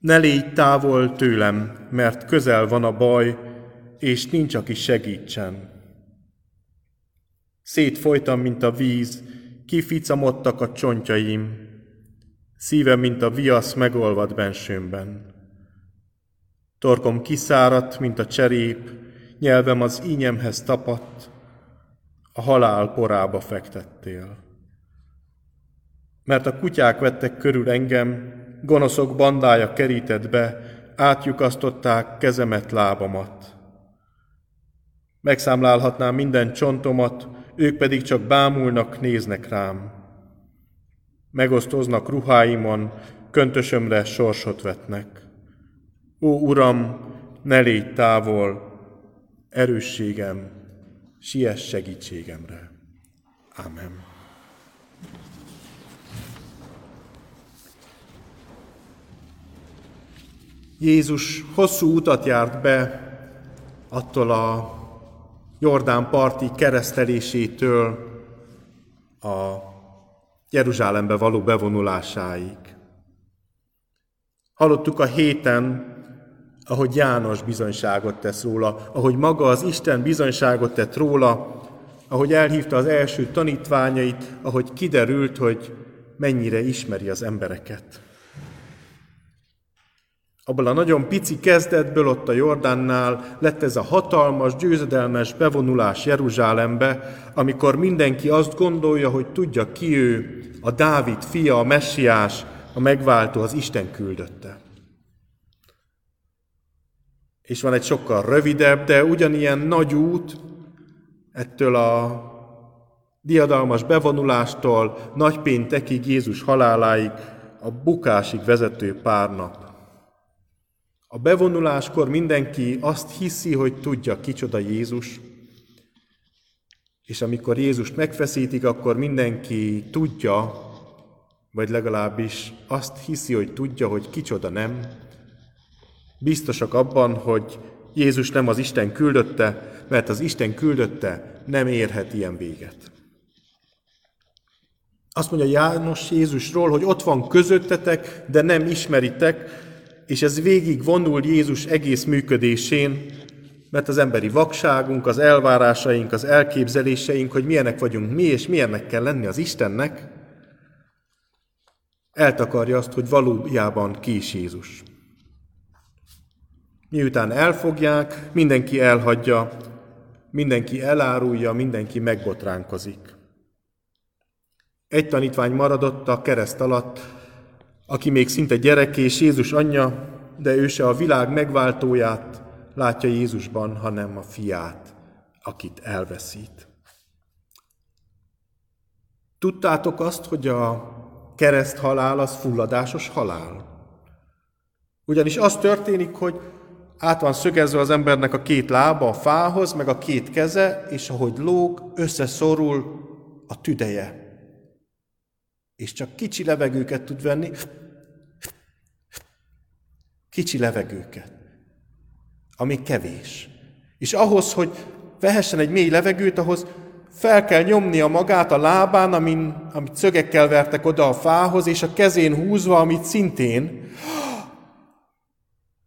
Ne légy távol tőlem, mert közel van a baj, és nincs, aki segítsen. Szétfolytam, mint a víz, kificamodtak a csontjaim, szívem, mint a viasz megolvad bensőmben. Torkom kiszáradt, mint a cserép, nyelvem az ínyemhez tapadt, a halál porába fektettél. Mert a kutyák vettek körül engem, gonoszok bandája kerített be, átjukasztották kezemet, lábamat. Megszámlálhatnám minden csontomat, ők pedig csak bámulnak, néznek rám. Megosztoznak ruháimon, köntösömre sorsot vetnek. Ó, Uram, ne légy távol, erősségem, siess segítségemre. Amen. Jézus hosszú utat járt be attól a Jordán parti keresztelésétől a Jeruzsálembe való bevonulásáig. Hallottuk a héten, ahogy János bizonyságot tesz róla, ahogy maga az Isten bizonyságot tett róla, ahogy elhívta az első tanítványait, ahogy kiderült, hogy mennyire ismeri az embereket. Abból a nagyon pici kezdetből ott a Jordánnál lett ez a hatalmas, győzedelmes bevonulás Jeruzsálembe, amikor mindenki azt gondolja, hogy tudja ki ő, a Dávid fia, a messiás, a megváltó, az Isten küldötte. És van egy sokkal rövidebb, de ugyanilyen nagy út ettől a diadalmas bevonulástól nagypéntekig Jézus haláláig, a bukásig vezető pár nap. A bevonuláskor mindenki azt hiszi, hogy tudja, kicsoda Jézus, és amikor Jézust megfeszítik, akkor mindenki tudja, vagy legalábbis azt hiszi, hogy tudja, hogy kicsoda nem. Biztosak abban, hogy Jézus nem az Isten küldötte, mert az Isten küldötte nem érhet ilyen véget. Azt mondja János Jézusról, hogy ott van közöttetek, de nem ismeritek, és ez végig vonul Jézus egész működésén, mert az emberi vakságunk, az elvárásaink, az elképzeléseink, hogy milyenek vagyunk mi, és milyennek kell lenni az Istennek, eltakarja azt, hogy valójában ki is Jézus. Miután elfogják, mindenki elhagyja, mindenki elárulja, mindenki megbotránkozik. Egy tanítvány maradott a kereszt alatt, aki még szinte gyerek és Jézus anyja, de ő se a világ megváltóját látja Jézusban, hanem a fiát, akit elveszít. Tudtátok azt, hogy a kereszt halál az fulladásos halál? Ugyanis az történik, hogy át van szögezve az embernek a két lába a fához, meg a két keze, és ahogy lóg, összeszorul a tüdeje. És csak kicsi levegőket tud venni, kicsi levegőket, ami kevés. És ahhoz, hogy vehessen egy mély levegőt, ahhoz fel kell nyomnia magát a lábán, amin, amit szögekkel vertek oda a fához, és a kezén húzva, amit szintén,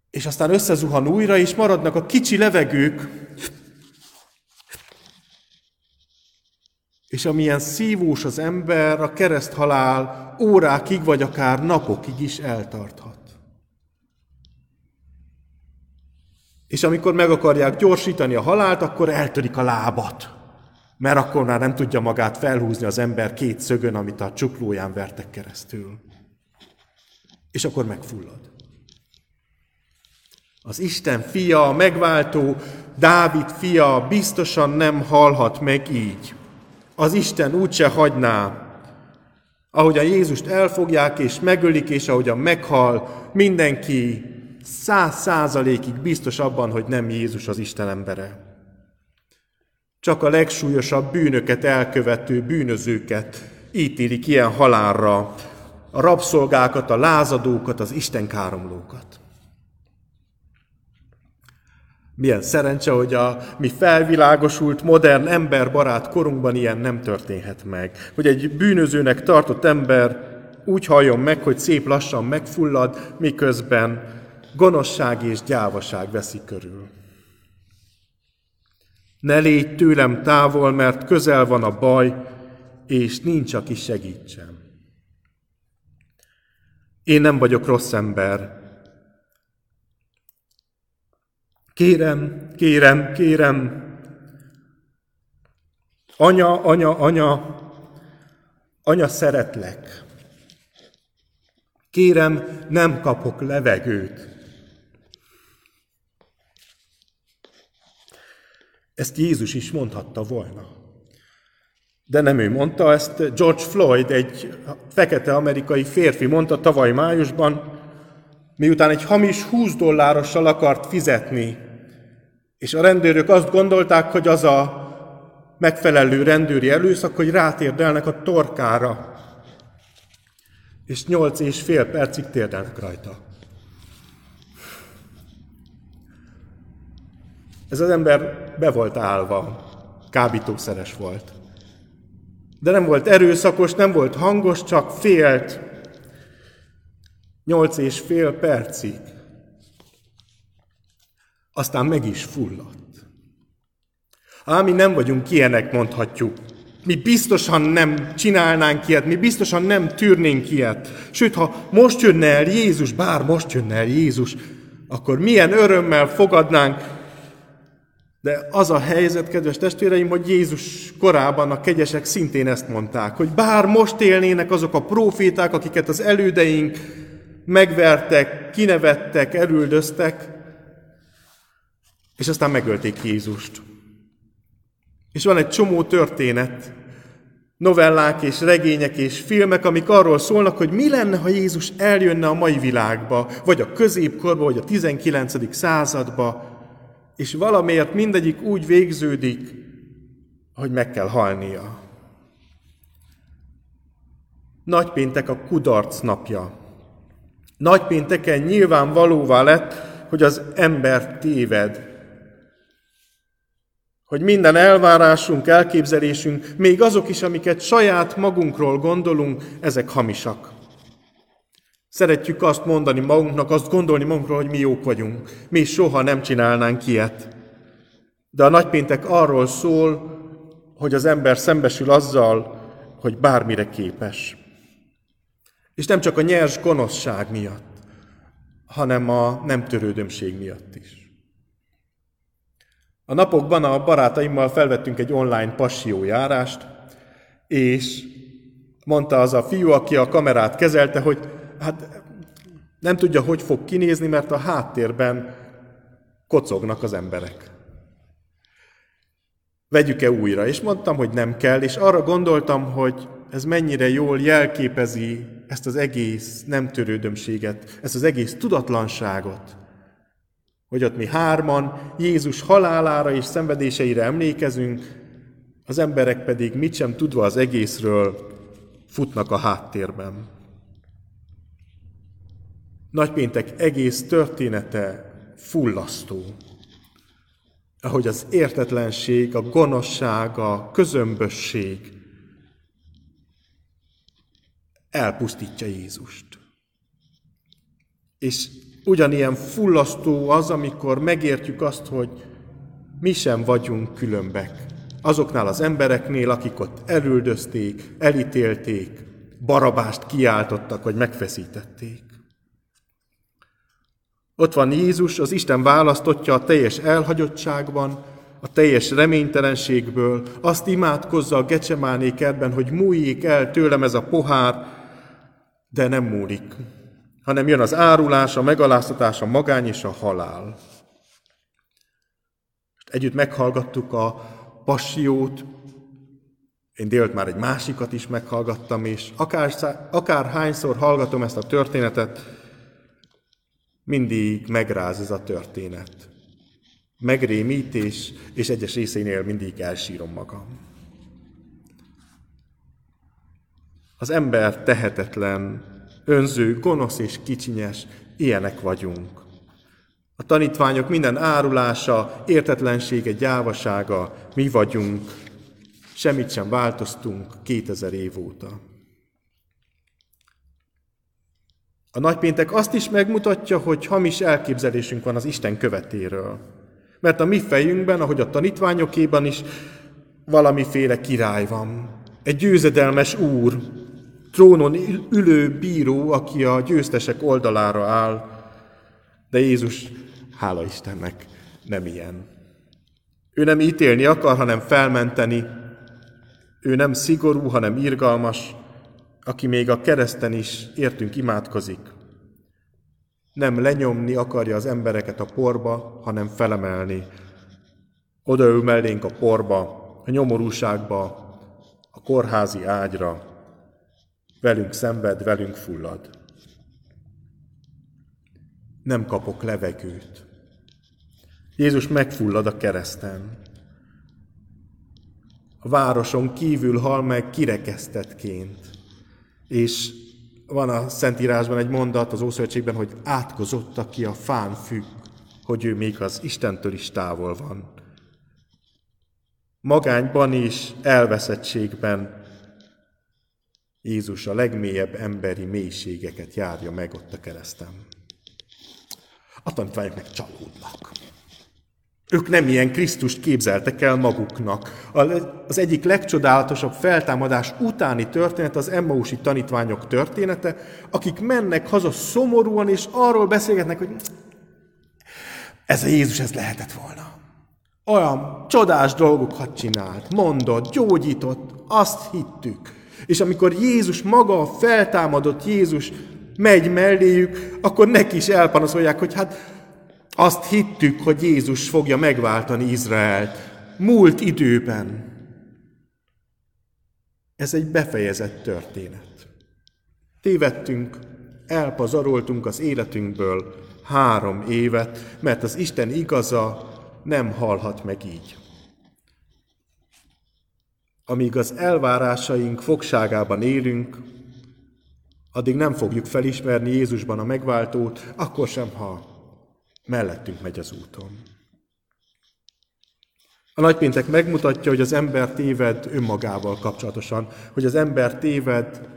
és aztán összezuhan újra, és maradnak a kicsi levegők, és amilyen szívós az ember, a kereszthalál órákig, vagy akár napokig is eltarthat. És amikor meg akarják gyorsítani a halált, akkor eltörik a lábat. Mert akkor már nem tudja magát felhúzni az ember két szögön, amit a csuklóján vertek keresztül. És akkor megfullad. Az Isten fia, a megváltó, Dávid fia biztosan nem halhat meg így. Az Isten úgyse hagyná. Ahogy a Jézust elfogják és megölik, és ahogyan meghal, mindenki száz százalékig biztos abban, hogy nem Jézus az Isten embere. Csak a legsúlyosabb bűnöket elkövető bűnözőket ítélik ilyen halálra, a rabszolgákat, a lázadókat, az Isten káromlókat. Milyen szerencse, hogy a mi felvilágosult, modern, emberbarát korunkban ilyen nem történhet meg. Hogy egy bűnözőnek tartott ember úgy halljon meg, hogy szép lassan megfullad, miközben gonoszság és gyávaság veszi körül. Ne légy tőlem távol, mert közel van a baj, és nincs, aki segítsen. Én nem vagyok rossz ember. Kérem, kérem, kérem, anya, anya, anya, anya, szeretlek. Kérem, nem kapok levegőt. Ezt Jézus is mondhatta volna. De nem ő mondta, ezt George Floyd, egy fekete amerikai férfi mondta tavaly májusban, miután egy hamis 20 dollárossal akart fizetni, és a rendőrök azt gondolták, hogy az a megfelelő rendőri előszak, hogy rátérdelnek a torkára, és nyolc és fél percig térdelnek rajta. Ez az ember be volt állva, kábítószeres volt. De nem volt erőszakos, nem volt hangos, csak félt. Nyolc és fél percig. Aztán meg is fulladt. Ám mi nem vagyunk ilyenek, mondhatjuk. Mi biztosan nem csinálnánk ilyet, mi biztosan nem tűrnénk ilyet. Sőt, ha most jönne el Jézus, bár most jönne el Jézus, akkor milyen örömmel fogadnánk, de az a helyzet, kedves testvéreim, hogy Jézus korában a kegyesek szintén ezt mondták, hogy bár most élnének azok a proféták, akiket az elődeink megvertek, kinevettek, elüldöztek, és aztán megölték Jézust. És van egy csomó történet, novellák és regények és filmek, amik arról szólnak, hogy mi lenne, ha Jézus eljönne a mai világba, vagy a középkorba, vagy a 19. századba, és valamiért mindegyik úgy végződik, hogy meg kell halnia. Nagypéntek a kudarc napja. Nagypénteken nyilvánvalóvá lett, hogy az ember téved. Hogy minden elvárásunk, elképzelésünk, még azok is, amiket saját magunkról gondolunk, ezek hamisak. Szeretjük azt mondani magunknak, azt gondolni magunkról, hogy mi jók vagyunk. Mi soha nem csinálnánk ilyet. De a nagypéntek arról szól, hogy az ember szembesül azzal, hogy bármire képes. És nem csak a nyers gonoszság miatt, hanem a nem törődömség miatt is. A napokban a barátaimmal felvettünk egy online járást, és mondta az a fiú, aki a kamerát kezelte, hogy hát nem tudja, hogy fog kinézni, mert a háttérben kocognak az emberek. Vegyük-e újra? És mondtam, hogy nem kell, és arra gondoltam, hogy ez mennyire jól jelképezi ezt az egész nem törődömséget, ezt az egész tudatlanságot, hogy ott mi hárman Jézus halálára és szenvedéseire emlékezünk, az emberek pedig mit sem tudva az egészről futnak a háttérben. Nagypéntek egész története fullasztó. Ahogy az értetlenség, a gonoszság, a közömbösség elpusztítja Jézust. És ugyanilyen fullasztó az, amikor megértjük azt, hogy mi sem vagyunk különbek. Azoknál az embereknél, akik ott elüldözték, elítélték, barabást kiáltottak, vagy megfeszítették. Ott van Jézus, az Isten választotja a teljes elhagyottságban, a teljes reménytelenségből, azt imádkozza a Gecsemáné kertben, hogy múljék el tőlem ez a pohár, de nem múlik, hanem jön az árulás, a megaláztatás, a magány és a halál. Együtt meghallgattuk a passiót, én délt már egy másikat is meghallgattam, és akár, akár hányszor hallgatom ezt a történetet, mindig megráz ez a történet. Megrémítés, és egyes részénél mindig elsírom magam. Az ember tehetetlen, önző, gonosz és kicsinyes, ilyenek vagyunk. A tanítványok minden árulása, értetlensége, gyávasága, mi vagyunk, semmit sem változtunk 2000 év óta. A nagypéntek azt is megmutatja, hogy hamis elképzelésünk van az Isten követéről. Mert a mi fejünkben, ahogy a tanítványokéban is, valamiféle király van. Egy győzedelmes úr, trónon ülő bíró, aki a győztesek oldalára áll. De Jézus, hála Istennek, nem ilyen. Ő nem ítélni akar, hanem felmenteni. Ő nem szigorú, hanem irgalmas, aki még a kereszten is értünk imádkozik. Nem lenyomni akarja az embereket a porba, hanem felemelni. Odaül mellénk a porba, a nyomorúságba, a kórházi ágyra. Velünk szenved, velünk fullad. Nem kapok levegőt. Jézus megfullad a kereszten. A városon kívül hal meg kirekesztetként. És van a Szentírásban egy mondat az Ószövetségben, hogy átkozott, aki a fán függ, hogy ő még az Istentől is távol van. Magányban és elveszettségben Jézus a legmélyebb emberi mélységeket járja meg ott a kereszten. A tanítványok meg csalódnak. Ők nem ilyen Krisztust képzeltek el maguknak. Az egyik legcsodálatosabb feltámadás utáni történet az Emmausi tanítványok története, akik mennek haza szomorúan, és arról beszélgetnek, hogy ez a Jézus, ez lehetett volna. Olyan csodás dolgokat csinált, mondott, gyógyított, azt hittük. És amikor Jézus maga, a feltámadott Jézus megy melléjük, akkor neki is elpanaszolják, hogy hát azt hittük, hogy Jézus fogja megváltani Izraelt múlt időben. Ez egy befejezett történet. Tévedtünk, elpazaroltunk az életünkből három évet, mert az Isten igaza nem halhat meg így. Amíg az elvárásaink fogságában élünk, addig nem fogjuk felismerni Jézusban a megváltót, akkor sem, ha mellettünk megy az úton. A nagypéntek megmutatja, hogy az ember téved önmagával kapcsolatosan, hogy az ember téved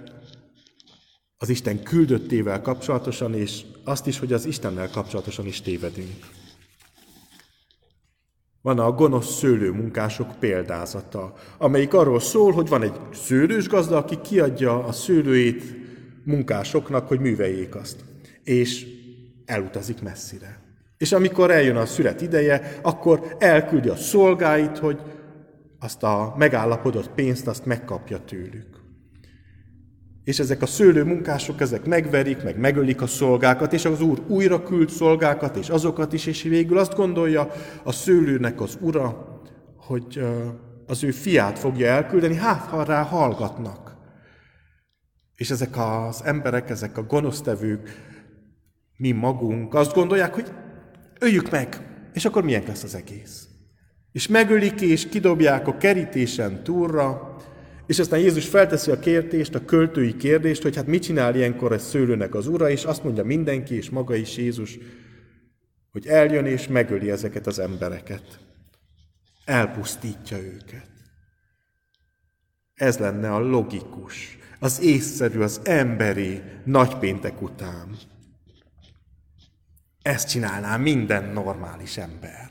az Isten küldöttével kapcsolatosan, és azt is, hogy az Istennel kapcsolatosan is tévedünk. Van a gonosz szőlőmunkások példázata, amelyik arról szól, hogy van egy szőlős gazda, aki kiadja a szőlőjét munkásoknak, hogy műveljék azt, és elutazik messzire. És amikor eljön a szület ideje, akkor elküldi a szolgáit, hogy azt a megállapodott pénzt azt megkapja tőlük. És ezek a szőlő munkások, ezek megverik, meg megölik a szolgákat, és az úr újra küld szolgákat, és azokat is, és végül azt gondolja a szőlőnek az ura, hogy az ő fiát fogja elküldeni, hát ha rá hallgatnak. És ezek az emberek, ezek a gonosztevők, mi magunk azt gondolják, hogy öljük meg, és akkor milyen lesz az egész. És megölik, és kidobják a kerítésen túlra, és aztán Jézus felteszi a kérdést, a költői kérdést, hogy hát mit csinál ilyenkor egy szőlőnek az ura, és azt mondja mindenki, és maga is Jézus, hogy eljön és megöli ezeket az embereket. Elpusztítja őket. Ez lenne a logikus, az észszerű, az emberi nagypéntek után. Ezt csinálná minden normális ember.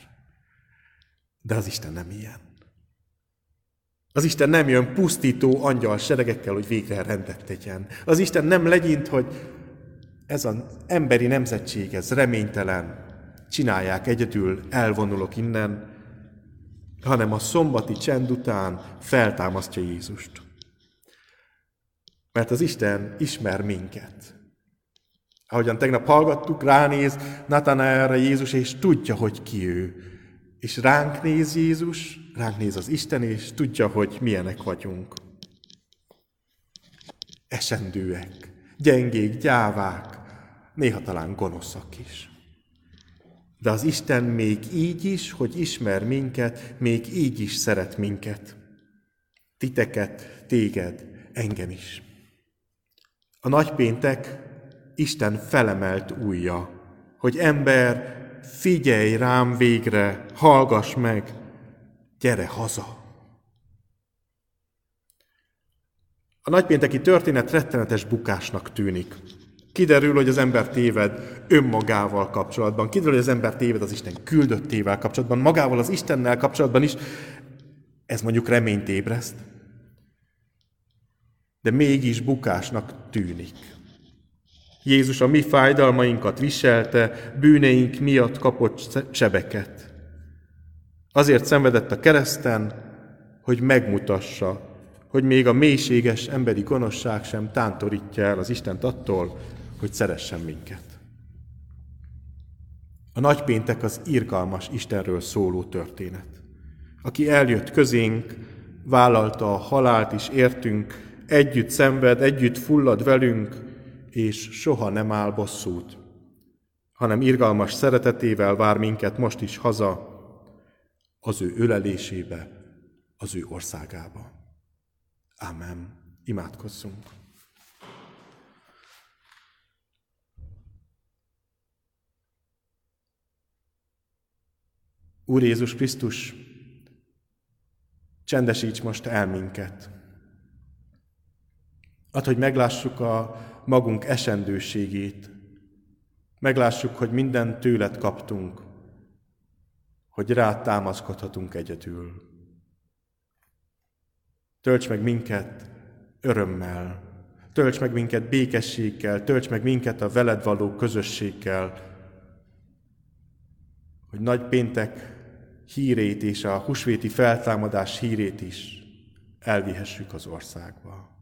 De az Isten nem ilyen. Az Isten nem jön pusztító angyal seregekkel, hogy végre rendet tegyen. Az Isten nem legyint, hogy ez az emberi nemzetség, ez reménytelen, csinálják egyedül, elvonulok innen, hanem a szombati csend után feltámasztja Jézust. Mert az Isten ismer minket. Ahogyan tegnap hallgattuk, ránéz Natanaelre Jézus, és tudja, hogy ki ő. És ránk néz Jézus, ránk néz az Isten, és tudja, hogy milyenek vagyunk. Esendőek, gyengék, gyávák, néha talán gonoszak is. De az Isten még így is, hogy ismer minket, még így is szeret minket. Titeket, téged, engem is. A nagypéntek Isten felemelt újja, hogy ember, figyelj rám végre, hallgass meg, gyere haza. A nagypénteki történet rettenetes bukásnak tűnik. Kiderül, hogy az ember téved önmagával kapcsolatban. Kiderül, hogy az ember téved az Isten küldöttével kapcsolatban, magával az Istennel kapcsolatban is. Ez mondjuk reményt ébreszt. De mégis bukásnak tűnik. Jézus a mi fájdalmainkat viselte, bűneink miatt kapott sebeket. Azért szenvedett a kereszten, hogy megmutassa, hogy még a mélységes emberi gonoszság sem tántorítja el az Istent attól, hogy szeressen minket. A nagypéntek az irgalmas Istenről szóló történet. Aki eljött közénk, vállalta a halált is értünk, együtt szenved, együtt fullad velünk, és soha nem áll bosszút, hanem irgalmas szeretetével vár minket most is haza, az ő ölelésébe, az ő országába. Amen. Imádkozzunk. Úr Jézus Krisztus, csendesíts most el minket. Add, hogy meglássuk a magunk esendőségét, meglássuk, hogy minden tőlet kaptunk, hogy rá támaszkodhatunk egyedül. Tölts meg minket örömmel, tölts meg minket békességgel, tölts meg minket a veled való közösséggel, hogy nagy péntek hírét és a husvéti feltámadás hírét is elvihessük az országba.